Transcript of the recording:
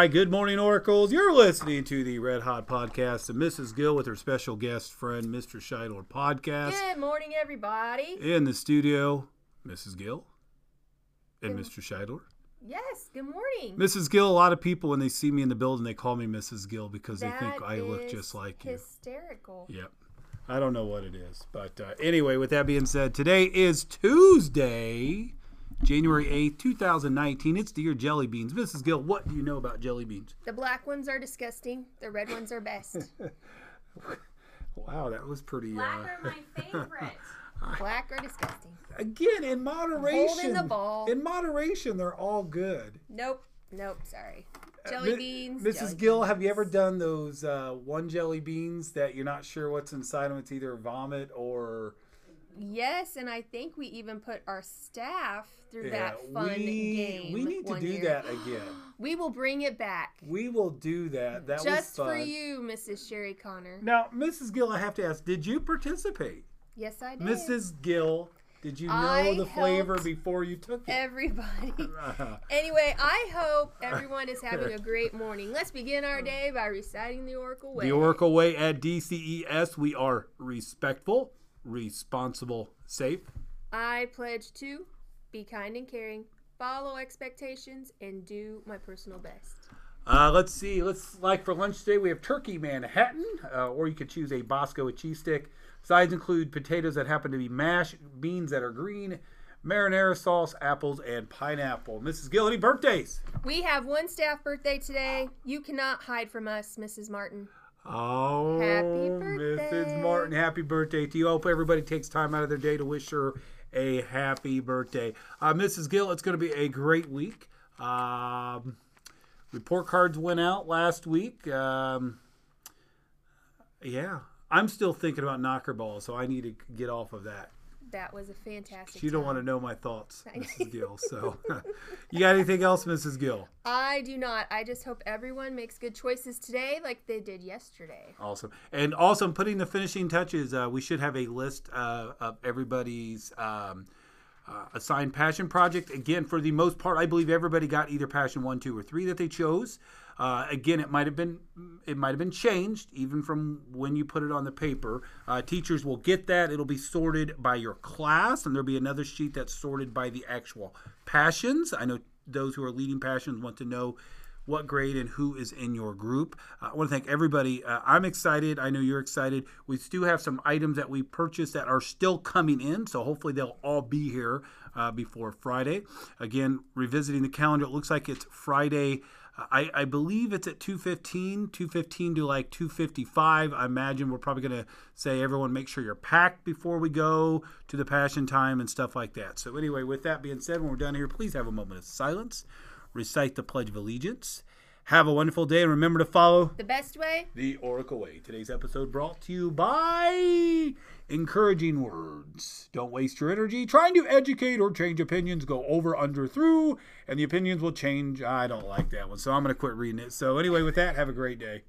Hi, good morning, Oracles. You're listening to the Red Hot Podcast and Mrs. Gill with her special guest friend, Mr. Scheidler Podcast. Good morning, everybody. In the studio, Mrs. Gill and Mr. Scheidler. Yes, good morning. Mrs. Gill, a lot of people, when they see me in the building, they call me Mrs. Gill because they think I look just like you. Hysterical. Yep. I don't know what it is. But uh, anyway, with that being said, today is Tuesday, January 8th, 2019. It's the year jelly beans. Mrs. Gill, what do you know about jelly beans? The black ones are disgusting. The red ones are best. Wow, that was pretty. Black Uh, are my favorite. black are disgusting. again, in moderation. Holding the ball. In moderation, they're all good. Nope. Nope. Sorry. Jelly Mi- beans. Mrs. jelly Gill, beans. have you ever done those uh, one jelly beans that you're not sure what's inside them? It's either vomit or. Yes, and I think we even put our staff through Yeah, that fun we, game. we need to one do year. that again. We will bring it back. We will do that. That Just was fun. for you, Mrs. Sherry Connor. Now, Mrs. Gill, I have to ask, did you participate? Yes, I did. Mrs. Gill, did you know I the flavor before you took it? Everybody. Anyway, I hope everyone is having a great morning. Let's begin our day by reciting the Oracle Way. the Oracle Way at DCES, we are respectful, responsible, safe. I pledge to be kind and caring, follow expectations, and do my personal best. Uh, let's see. Let's like for lunch today we have turkey Manhattan, uh, or you could choose a Bosco with cheese stick. Sides include potatoes that happen to be mashed, beans that are green, marinara sauce, apples, and pineapple. Mrs. Gill, any birthdays? We have one staff birthday today. You cannot hide from us, Mrs. Martin. Oh, Mrs. Martin, happy birthday to you. I hope everybody takes time out of their day to wish her a happy birthday. Uh, Mrs. Gill, it's going to be a great week. Um, report cards went out last week. Um, yeah, I'm still thinking about knocker ball, so I need to get off of that. That was a fantastic. You don't want to know my thoughts, Mrs. Gill. So, you got anything else, Mrs. Gill? I do not. I just hope everyone makes good choices today, like they did yesterday. Awesome. And also, I'm putting the finishing touches. Uh, we should have a list uh, of everybody's um, uh, assigned passion project. Again, for the most part, I believe everybody got either passion one, two, or three that they chose. Uh, again, it might have been it might have been changed even from when you put it on the paper. Uh, teachers will get that. It'll be sorted by your class, and there'll be another sheet that's sorted by the actual passions. I know those who are leading passions want to know what grade and who is in your group. Uh, I want to thank everybody. Uh, I'm excited. I know you're excited. We still have some items that we purchased that are still coming in, so hopefully they'll all be here uh, before Friday. Again, revisiting the calendar, it looks like it's Friday. uh, I, I believe it's at 215, 215 to like 255. I imagine we're probably going to say everyone make sure you're packed before we go to the passion time and stuff like that. So anyway, with that being said, when we're done here, please have a moment of silence recite the Pledge of Allegiance. Have a wonderful day and remember to follow The best way? the Oracle Way. Today's episode brought to you by encouraging words. Don't waste your energy trying to educate or change opinions. Go over, under, through, and the opinions will change. I don't like that one, so I'm going to quit reading it. So, anyway, with that, have a great day.